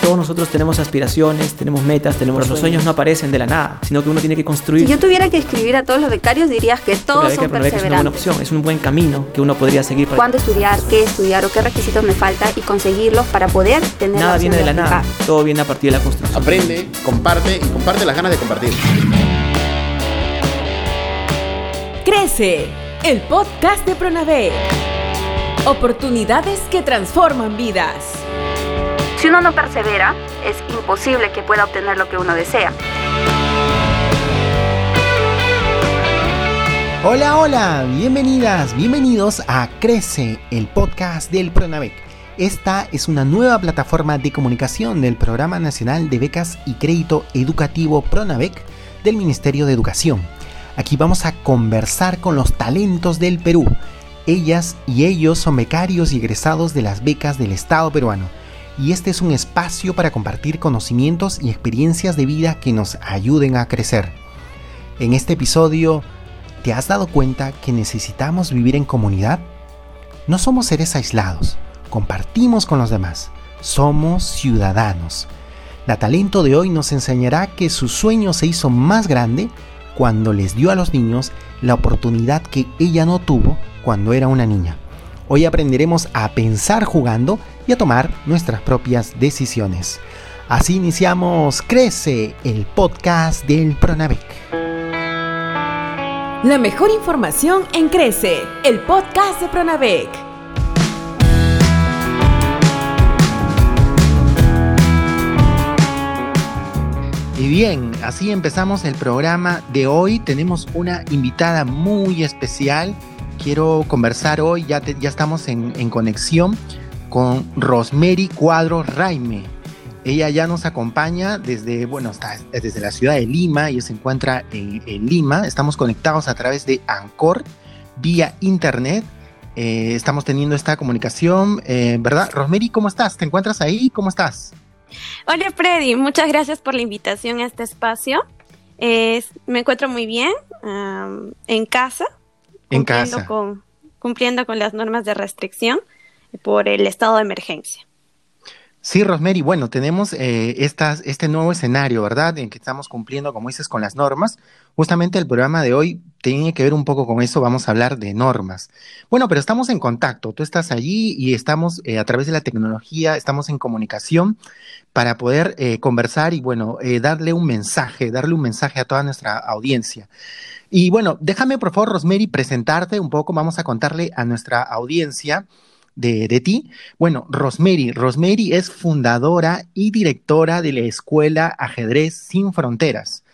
todos nosotros tenemos aspiraciones, tenemos metas, tenemos los sueños no aparecen de la nada, sino que uno tiene que construir. Si yo tuviera que escribir a todos los becarios, dirías que todos son perseverantes. Es una buena opción, es un buen camino que uno podría seguir. Para... ¿Cuándo estudiar? ¿Qué estudiar? ¿O qué requisitos me falta? Y conseguirlos para poder tener Nada viene de la nada, todo viene a partir de la construcción. Aprende, comparte y comparte las ganas de compartir. Crece, el podcast de Pronave. Oportunidades que transforman vidas. Si uno no persevera, es imposible que pueda obtener lo que uno desea. Hola, hola, bienvenidas, bienvenidos a Crece, el podcast del Pronavec. Esta es una nueva plataforma de comunicación del Programa Nacional de Becas y Crédito Educativo Pronavec del Ministerio de Educación. Aquí vamos a conversar con los talentos del Perú. Ellas y ellos son becarios y egresados de las becas del Estado peruano y este es un espacio para compartir conocimientos y experiencias de vida que nos ayuden a crecer. En este episodio, ¿te has dado cuenta que necesitamos vivir en comunidad? No somos seres aislados, compartimos con los demás, somos ciudadanos. La talento de hoy nos enseñará que su sueño se hizo más grande cuando les dio a los niños la oportunidad que ella no tuvo cuando era una niña. Hoy aprenderemos a pensar jugando y a tomar nuestras propias decisiones. Así iniciamos Crece, el podcast del Pronavec. La mejor información en Crece, el podcast de Pronavec. Y bien, así empezamos el programa de hoy. Tenemos una invitada muy especial quiero conversar hoy, ya, ya estamos en, conexión con Rosemary Cuadro Raime. Ella ya nos acompaña desde, bueno, está desde la ciudad de Lima, y se encuentra en, Lima. Estamos conectados a través de Anchor vía internet. Eh, estamos teniendo esta comunicación, eh, ¿verdad? Rosemary, ¿cómo estás? ¿Te encuentras ahí? ¿Cómo estás? Hola Freddy, muchas gracias por la invitación a este espacio. me encuentro muy bien en casa, en casa. Con, cumpliendo con las normas de restricción por el estado de emergencia. Sí, Rosemary, bueno, tenemos eh, este nuevo escenario, ¿verdad? En que estamos cumpliendo, como dices, con las normas. Justamente el programa de hoy tiene que ver un poco con eso, vamos a hablar de normas. Bueno, pero estamos en contacto, tú estás allí y estamos eh, a través de la tecnología, estamos en comunicación para poder eh, conversar y, bueno, darle un mensaje, darle un mensaje a toda nuestra audiencia. Y bueno, déjame por favor, Rosemary, presentarte un poco, vamos a contarle a nuestra audiencia de, de, ti. Bueno, Rosemary, Rosemary es fundadora y directora de la Escuela Ajedrez Sin Fronteras.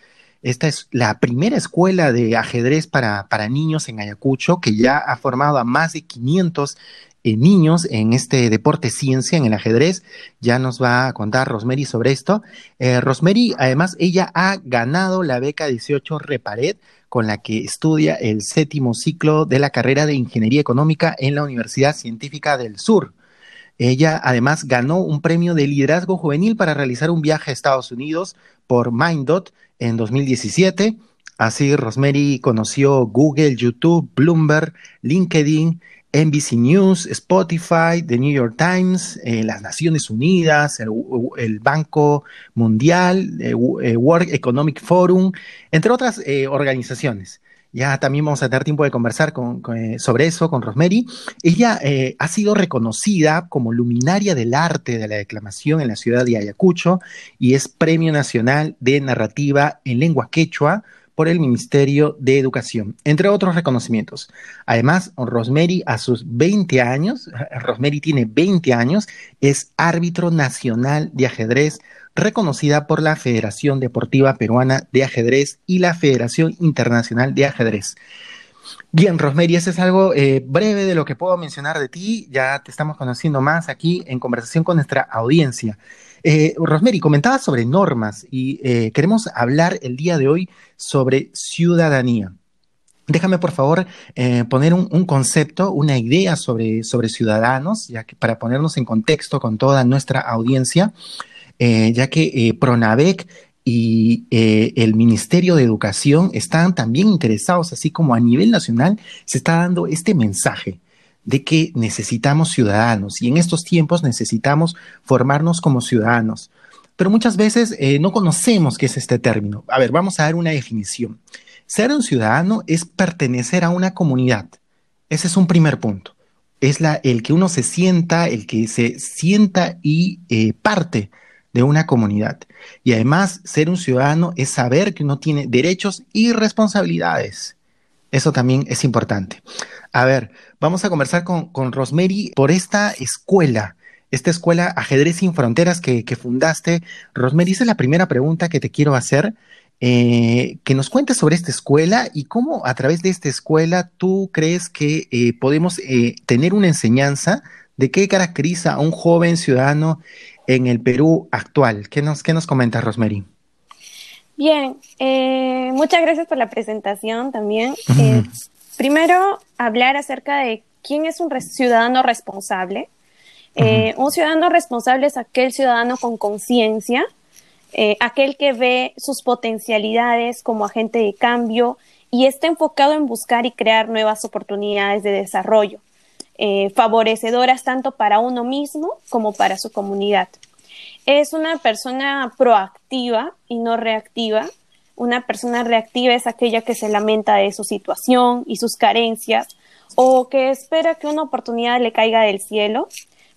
Esta es la primera escuela de ajedrez para, para niños en Ayacucho que ya ha formado a más de 500 eh, niños en este deporte ciencia, en el ajedrez. Ya nos va a contar Rosemary sobre esto. Eh, Rosemary, además, ella ha ganado la beca 18 Repared con la que estudia el séptimo ciclo de la carrera de Ingeniería Económica en la Universidad Científica del Sur. Ella además ganó un premio de liderazgo juvenil para realizar un viaje a Estados Unidos por Mindot en 2017. Así, Rosemary conoció Google, YouTube, Bloomberg, LinkedIn NBC News, Spotify, The New York Times, eh, las Naciones Unidas, el, Banco Mundial, eh, eh, World Economic Forum, entre otras organizaciones. Ya también vamos a tener tiempo de conversar sobre eso con Rosemary. Ella ha sido reconocida como luminaria del arte de la declamación en la ciudad de Ayacucho y es Premio Nacional de Narrativa en Lengua Quechua por el Ministerio de Educación, entre otros reconocimientos. Además, Rosemary a sus 20 años, Rosemary tiene 20 años, es árbitro nacional de ajedrez reconocida por la Federación Deportiva Peruana de Ajedrez y la Federación Internacional de Ajedrez. Bien, Rosemary, ese es algo eh, breve de lo que puedo mencionar de ti. Ya te estamos conociendo más aquí en conversación con nuestra audiencia. Eh, Rosemary, comentabas sobre normas y eh, queremos hablar el día de hoy sobre ciudadanía. Déjame, por favor, eh, poner un, concepto, una idea sobre, sobre ciudadanos, ya que para ponernos en contexto con toda nuestra audiencia, ya que Pronavec y el Ministerio de Educación están también interesados, así como a nivel nacional se está dando este mensaje de que necesitamos ciudadanos y en estos tiempos necesitamos formarnos como ciudadanos. Pero muchas veces eh, no conocemos qué es este término. A ver, vamos a dar una definición. Ser un ciudadano es pertenecer a una comunidad. Ese es un primer punto. Es la, el que uno se sienta, el que se sienta y eh, parte de una comunidad. Y además, ser un ciudadano es saber que uno tiene derechos y responsabilidades. Eso también es importante. A ver, vamos a conversar con, con Rosemary por esta escuela, esta escuela Ajedrez sin Fronteras que, fundaste. Rosemary, esa es la primera pregunta que te quiero hacer. Eh, que nos cuentes sobre esta escuela y cómo a través de esta escuela tú crees que eh, podemos eh, tener una enseñanza de qué caracteriza a un joven ciudadano en el Perú actual. ¿Qué nos, qué nos comentas, Rosemary? Bien, eh, muchas gracias por la presentación también. Eh, primero, hablar acerca de quién es un ciudadano responsable. Eh, un ciudadano responsable es aquel ciudadano con conciencia, aquel que ve sus potencialidades como agente de cambio y está enfocado en buscar y crear nuevas oportunidades de desarrollo, favorecedoras tanto para uno mismo como para su comunidad es una persona proactiva y no reactiva. Una persona reactiva es aquella que se lamenta de su situación y sus carencias o que espera que una oportunidad le caiga del cielo.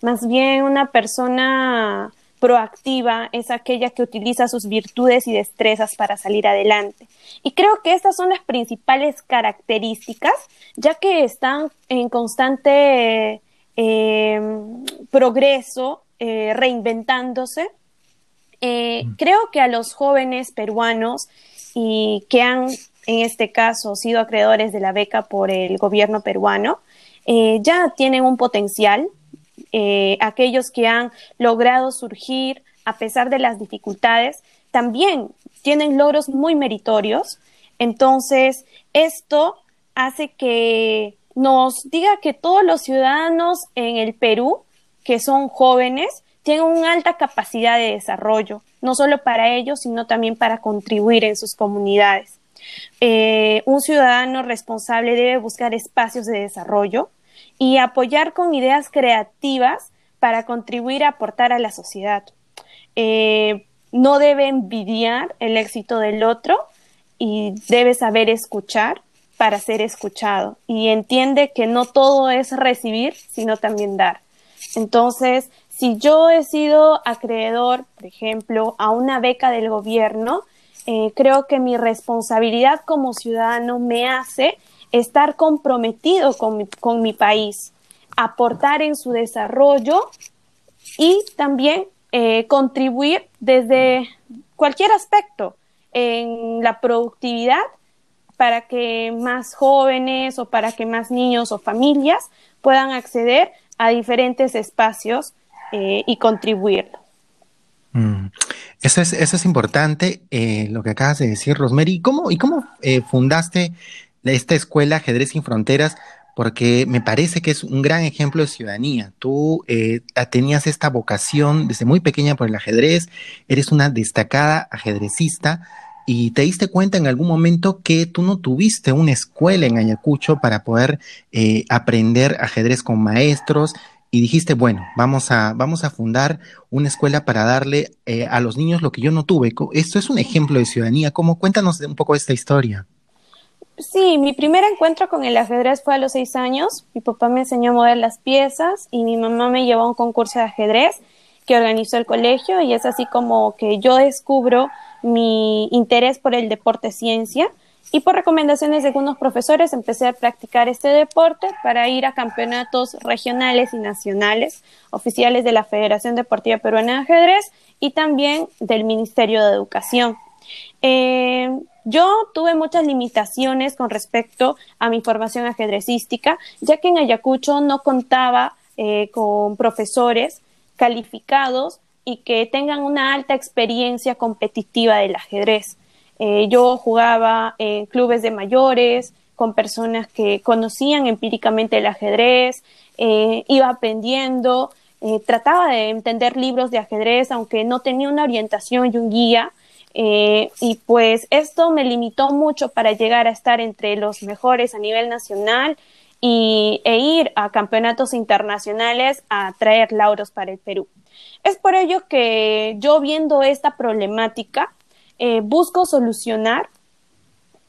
Más bien una persona proactiva es aquella que utiliza sus virtudes y destrezas para salir adelante. Y creo que estas son las principales características, ya que están en constante eh, progreso eh, reinventándose. Eh, mm. creo que a los jóvenes peruanos y que han, en este caso, sido acreedores de la beca por el gobierno peruano, eh, ya tienen un potencial. aquellos que han logrado surgir a pesar de las dificultades, también tienen logros muy meritorios. Entonces, esto hace que nos diga que todos los ciudadanos en el Perú que son jóvenes tienen una alta capacidad de desarrollo, no solo para ellos, sino también para contribuir en sus comunidades. Eh, un ciudadano responsable debe buscar espacios de desarrollo y apoyar con ideas creativas para contribuir a aportar a la sociedad. Eh, no debe envidiar el éxito del otro y debe saber escuchar para ser escuchado y entiende que no todo es recibir, sino también dar. Entonces, si yo he sido acreedor, por ejemplo, a una beca del gobierno, eh, creo que mi responsabilidad como ciudadano me hace estar comprometido con mi, país, aportar en su desarrollo y también eh, contribuir desde cualquier aspecto en la productividad para que más jóvenes o para que más niños o familias puedan acceder a diferentes espacios eh, y contribuirlo. Mm. Eso, es, eso es importante, eh, lo que acabas de decir, Rosemary. ¿Y cómo, y cómo eh, fundaste esta escuela Ajedrez sin Fronteras? Porque me parece que es un gran ejemplo de ciudadanía. Tú tenías esta vocación desde muy pequeña por el ajedrez, eres una destacada ajedrecista y te diste cuenta en algún momento que tú no tuviste una escuela en Ayacucho para poder eh, aprender ajedrez con maestros y dijiste, bueno, vamos a, vamos a fundar una escuela para darle eh, a los niños lo que yo no tuve. Esto es un ejemplo de ciudadanía. ¿Cómo? Cuéntanos un poco esta historia. Sí, mi primer encuentro con el ajedrez fue a los seis años. Mi papá me enseñó a mover las piezas y mi mamá me llevó a un concurso de ajedrez que organizó el colegio y es así como que yo descubro mi interés por el deporte ciencia y por recomendaciones de algunos profesores empecé a practicar este deporte para ir a campeonatos regionales y nacionales oficiales de la Federación Deportiva Peruana de Ajedrez y también del Ministerio de Educación. Eh, yo tuve muchas limitaciones con respecto a mi formación ajedrecística, ya que en Ayacucho no contaba eh, con profesores calificados y que tengan una alta experiencia competitiva del ajedrez. Eh, yo jugaba en clubes de mayores, con personas que conocían empíricamente el ajedrez, eh, iba aprendiendo, eh, trataba de entender libros de ajedrez, aunque no tenía una orientación y un guía. y pues esto me limitó mucho para llegar a estar entre los mejores a nivel nacional y, e ir a campeonatos internacionales a traer lauros para el Perú. Es por ello que yo viendo esta problemática eh, busco solucionar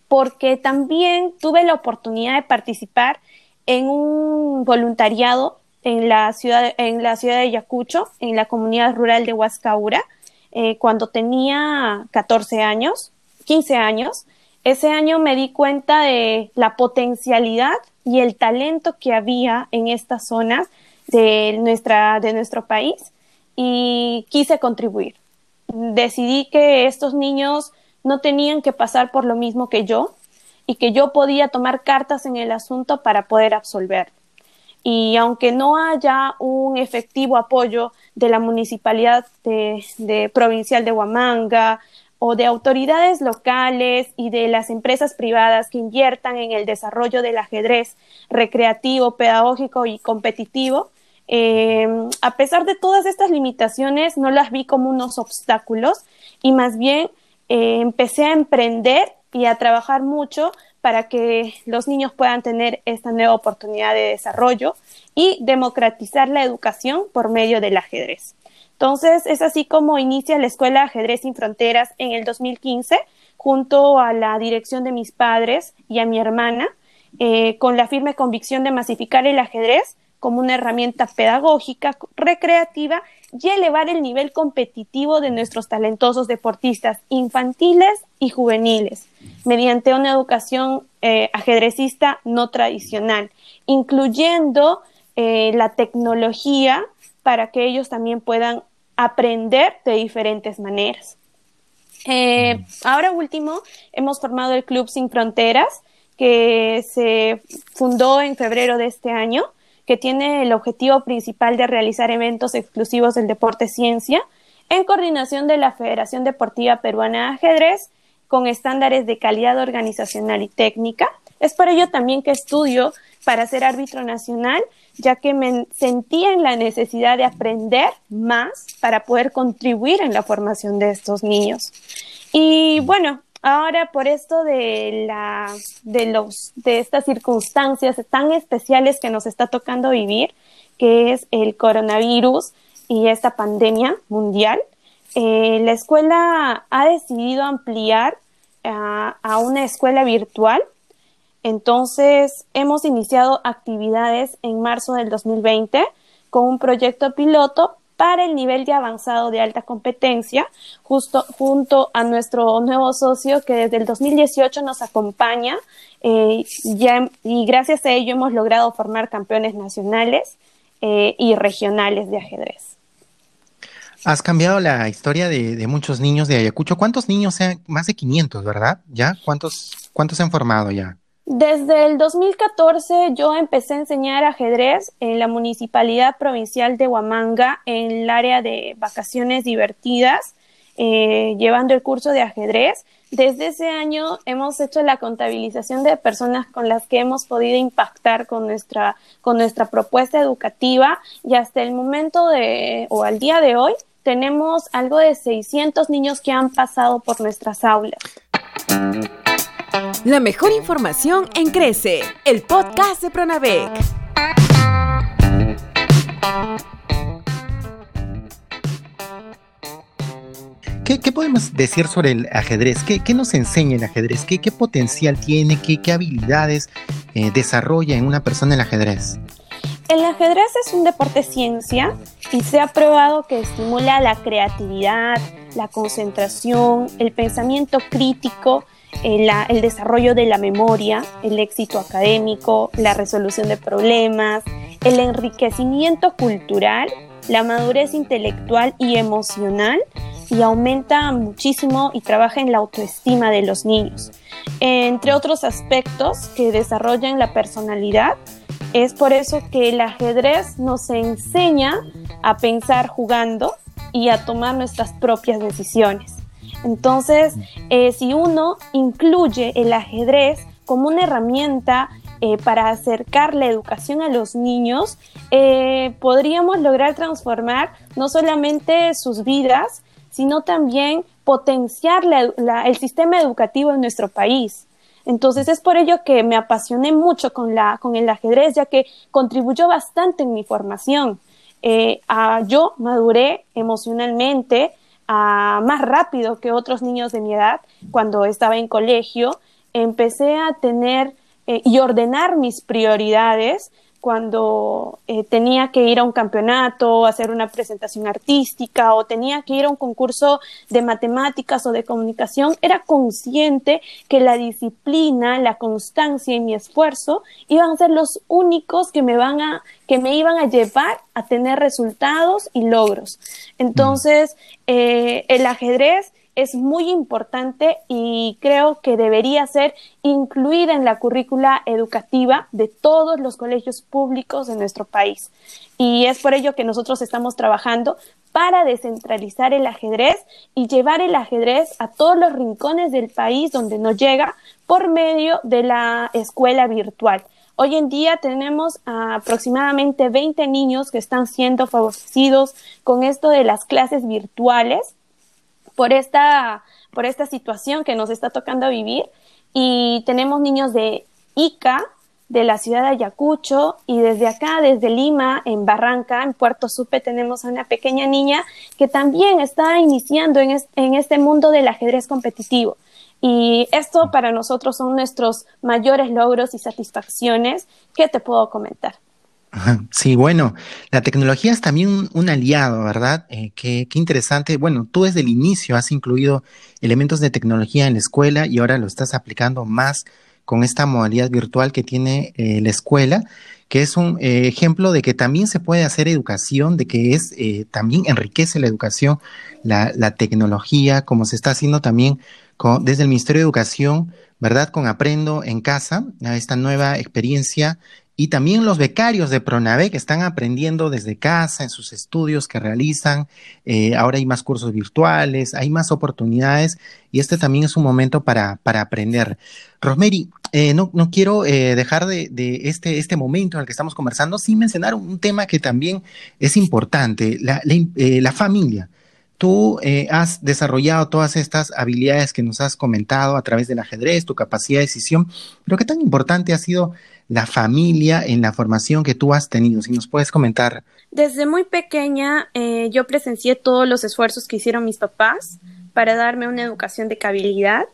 porque también tuve la oportunidad de participar en un voluntariado en la ciudad, en la ciudad de Ayacucho, en la comunidad rural de Huascaura, eh, cuando tenía 14 años, 15 años. Ese año me di cuenta de la potencialidad y el talento que había en estas zonas de, nuestra, de nuestro país y quise contribuir. Decidí que estos niños no tenían que pasar por lo mismo que yo y que yo podía tomar cartas en el asunto para poder absolver. Y aunque no haya un efectivo apoyo de la municipalidad de, provincial de Huamanga, o de autoridades locales y de las empresas privadas que inviertan en el desarrollo del ajedrez recreativo, pedagógico y competitivo, eh, a pesar de todas estas limitaciones, no las vi como unos obstáculos y más bien eh, empecé a emprender y a trabajar mucho para que los niños puedan tener esta nueva oportunidad de desarrollo y democratizar la educación por medio del ajedrez. Entonces, es así como inicia la Escuela Ajedrez sin Fronteras en el 2015, junto a la dirección de mis padres y a mi hermana, eh, con la firme convicción de masificar el ajedrez como una herramienta pedagógica, recreativa y elevar el nivel competitivo de nuestros talentosos deportistas infantiles y juveniles, mediante una educación eh, ajedrecista no tradicional, incluyendo eh, la tecnología para que ellos también puedan aprender de diferentes maneras. Eh, ahora último, hemos formado el Club Sin Fronteras, que se fundó en febrero de este año, que tiene el objetivo principal de realizar eventos exclusivos del deporte ciencia, en coordinación de la Federación Deportiva Peruana de Ajedrez, con estándares de calidad organizacional y técnica. Es por ello también que estudio para ser árbitro nacional ya que me sentía en la necesidad de aprender más para poder contribuir en la formación de estos niños. Y bueno, ahora por esto de la de los de estas circunstancias tan especiales que nos está tocando vivir, que es el coronavirus y esta pandemia mundial, eh, la escuela ha decidido ampliar a una escuela virtual. Entonces, hemos iniciado actividades en marzo del 2020 con un proyecto piloto para el nivel de avanzado de alta competencia, justo junto a nuestro nuevo socio que desde el 2018 nos acompaña eh, y gracias a ello hemos logrado formar campeones nacionales eh, y regionales de ajedrez. Has cambiado la historia de, muchos niños de Ayacucho. ¿Cuántos niños? Sean? Más de 500, ¿verdad? ¿Ya? ¿Cuántos, cuántos se han formado ya? Desde el 2014 yo empecé a enseñar ajedrez en la Municipalidad Provincial de Huamanga en el área de vacaciones divertidas, eh, llevando el curso de ajedrez. Desde ese año hemos hecho la contabilización de personas con las que hemos podido impactar con nuestra, con nuestra propuesta educativa y hasta el momento de, o al día de hoy, tenemos algo de 600 niños que han pasado por nuestras aulas. La mejor información en Crece, el podcast de Pronavec. ¿Qué, podemos decir sobre el ajedrez? ¿Qué, nos enseña el ajedrez? ¿Qué, potencial tiene? ¿Qué, habilidades eh, desarrolla en una persona el ajedrez? El ajedrez es un deporte ciencia y se ha probado que estimula la creatividad, la concentración, el pensamiento crítico el, desarrollo de la memoria, el éxito académico, la resolución de problemas, el enriquecimiento cultural, la madurez intelectual y emocional y aumenta muchísimo y trabaja en la autoestima de los niños. Entre otros aspectos que desarrollan la personalidad, es por eso que el ajedrez nos enseña a pensar jugando y a tomar nuestras propias decisiones. Entonces, eh, si uno incluye el ajedrez como una herramienta eh, para acercar la educación a los niños, eh, podríamos lograr transformar no solamente sus vidas, sino también potenciar el sistema educativo en nuestro país. Entonces es por ello que me apasioné mucho con, la, con el ajedrez, ya que contribuyó bastante en mi formación. Eh, yo maduré emocionalmente más rápido que otros niños de mi edad cuando estaba en colegio. Empecé a tener eh, y ordenar mis prioridades cuando eh, tenía que ir a un campeonato, hacer una presentación artística o tenía que ir a un concurso de matemáticas o de comunicación, era consciente que la disciplina, la constancia y mi esfuerzo iban a ser los únicos que me van a que me iban a llevar a tener resultados y logros. Entonces, eh, el ajedrez es muy importante y creo que debería ser incluida en la currícula educativa de todos los colegios públicos de nuestro país. Y es por ello que nosotros estamos trabajando para descentralizar el ajedrez y llevar el ajedrez a todos los rincones del país donde no llega por medio de la escuela virtual. Hoy en día tenemos aproximadamente 20 niños que están siendo favorecidos con esto de las clases virtuales por esta, por esta situación que nos está tocando vivir. Y tenemos niños de Ica, de la ciudad de Ayacucho, y desde acá, desde Lima, en Barranca, en Puerto Supe, tenemos a una pequeña niña que también está iniciando en, en este mundo del ajedrez competitivo. Y esto para nosotros son nuestros mayores logros y satisfacciones que te puedo comentar. Sí, bueno, la tecnología es también un, aliado, ¿verdad? Eh, qué, interesante. Bueno, tú desde el inicio has incluido elementos de tecnología en la escuela y ahora lo estás aplicando más con esta modalidad virtual que tiene eh, la escuela, que es un eh, ejemplo de que también se puede hacer educación, de que es también enriquece la educación, la, tecnología, como se está haciendo también desde el Ministerio de Educación, ¿verdad? Con Aprendo en Casa, esta nueva experiencia y también los becarios de Pronave que están aprendiendo desde casa, en sus estudios que realizan. Eh, ahora hay más cursos virtuales, hay más oportunidades y este también es un momento para, para aprender. Rosemary, eh, no, no, quiero eh, dejar de, este, este momento en el que estamos conversando sin mencionar un tema que también es importante, la, la, la familia. Tú has desarrollado todas estas habilidades que nos has comentado a través del ajedrez, tu capacidad de decisión, pero qué tan importante ha sido la familia en la formación que tú has tenido. Si nos puedes comentar. Desde muy pequeña eh, yo presencié todos los esfuerzos que hicieron mis papás para darme una educación de calidad.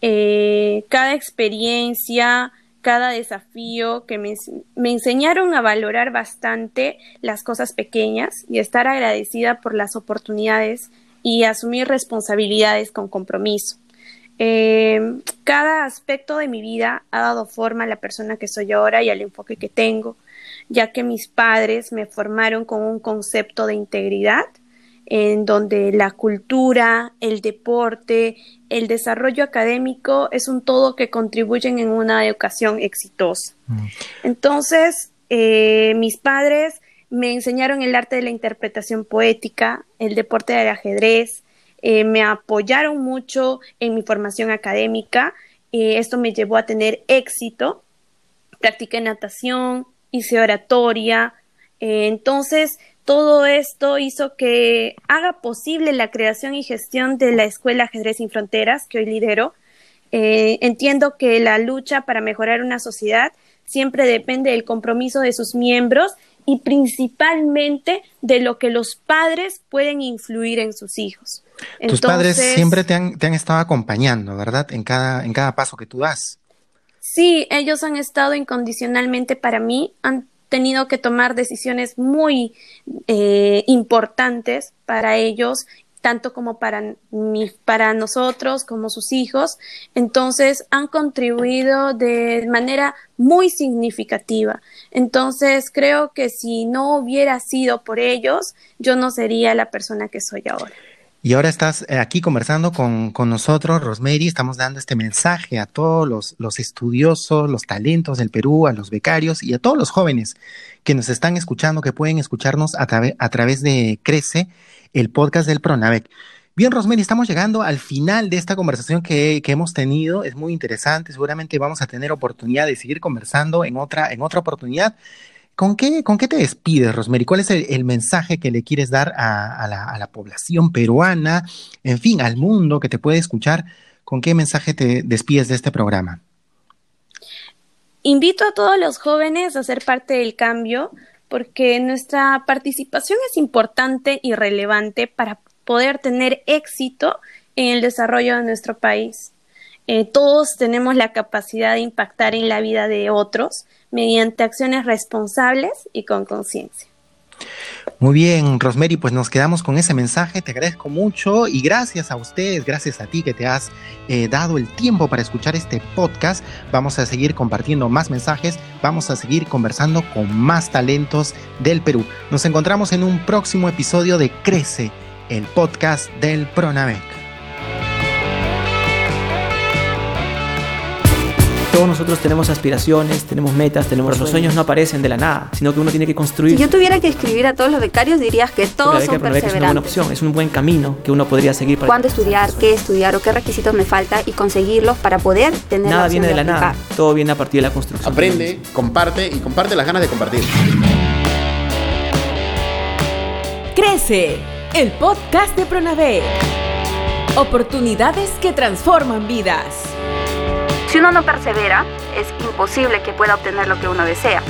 Eh, cada experiencia, cada desafío que me, me, enseñaron a valorar bastante las cosas pequeñas y estar agradecida por las oportunidades y asumir responsabilidades con compromiso. Eh, cada aspecto de mi vida ha dado forma a la persona que soy ahora y al enfoque que tengo, ya que mis padres me formaron con un concepto de integridad en donde la cultura, el deporte, el desarrollo académico es un todo que contribuyen en una educación exitosa. Mm. Entonces, eh, mis padres me enseñaron el arte de la interpretación poética, el deporte del ajedrez, eh, me apoyaron mucho en mi formación académica. Eh, esto me llevó a tener éxito. Practiqué natación, hice oratoria. Eh, entonces, todo esto hizo que haga posible la creación y gestión de la Escuela Ajedrez sin Fronteras, que hoy lidero. entiendo que la lucha para mejorar una sociedad siempre depende del compromiso de sus miembros y principalmente de lo que los padres pueden influir en sus hijos. Tus padres siempre te han, te han, estado acompañando, ¿verdad? En cada, en cada paso que tú das. Sí, ellos han estado incondicionalmente para mí, han tenido que tomar decisiones muy eh, importantes para ellos tanto como para, para nosotros, como sus hijos. Entonces, han contribuido de manera muy significativa. Entonces, creo que si no hubiera sido por ellos, yo no sería la persona que soy ahora. Y ahora estás eh, aquí conversando con, con, nosotros, Rosemary, estamos dando este mensaje a todos los, los, estudiosos, los talentos del Perú, a los becarios y a todos los jóvenes que nos están escuchando, que pueden escucharnos a, a través de Crece el podcast del Pronavec. Bien, Rosemary, estamos llegando al final de esta conversación que, hemos tenido. Es muy interesante. Seguramente vamos a tener oportunidad de seguir conversando en otra, en otra oportunidad. ¿Con qué, ¿Con qué te despides, Rosemary? ¿Cuál es el, mensaje que le quieres dar a, la, a, la, población peruana, en fin, al mundo que te puede escuchar? ¿Con qué mensaje te despides de este programa? invito a todos los jóvenes a ser parte del cambio porque nuestra participación es importante y relevante para poder tener éxito en el desarrollo de nuestro país. Eh, todos tenemos la capacidad de impactar en la vida de otros mediante acciones responsables y con conciencia. Muy bien, Rosemary, pues nos quedamos con ese mensaje. Te agradezco mucho y gracias a ustedes, gracias a ti que te has eh, dado el tiempo para escuchar este podcast. Vamos a seguir compartiendo más mensajes, vamos a seguir conversando con más talentos del Perú. Nos encontramos en un próximo episodio de Crece, el podcast del Pronamec. Todos nosotros tenemos aspiraciones, tenemos metas, tenemos los sueños no aparecen de la nada, sino que uno tiene que construir. Si yo tuviera que escribir a todos los becarios, dirías que todos son perseverantes. Es una buena opción, es un buen camino que uno podría seguir para ¿Cuándo estudiar, qué estudiar o qué requisitos me falta y conseguirlos para poder tener Nada viene de, la nada, todo viene a partir de la construcción. Aprende, comparte y comparte las ganas de compartir. Crece, el podcast de Pronavé. Oportunidades que transforman vidas. Si uno no persevera, es imposible que pueda obtener lo que uno desea.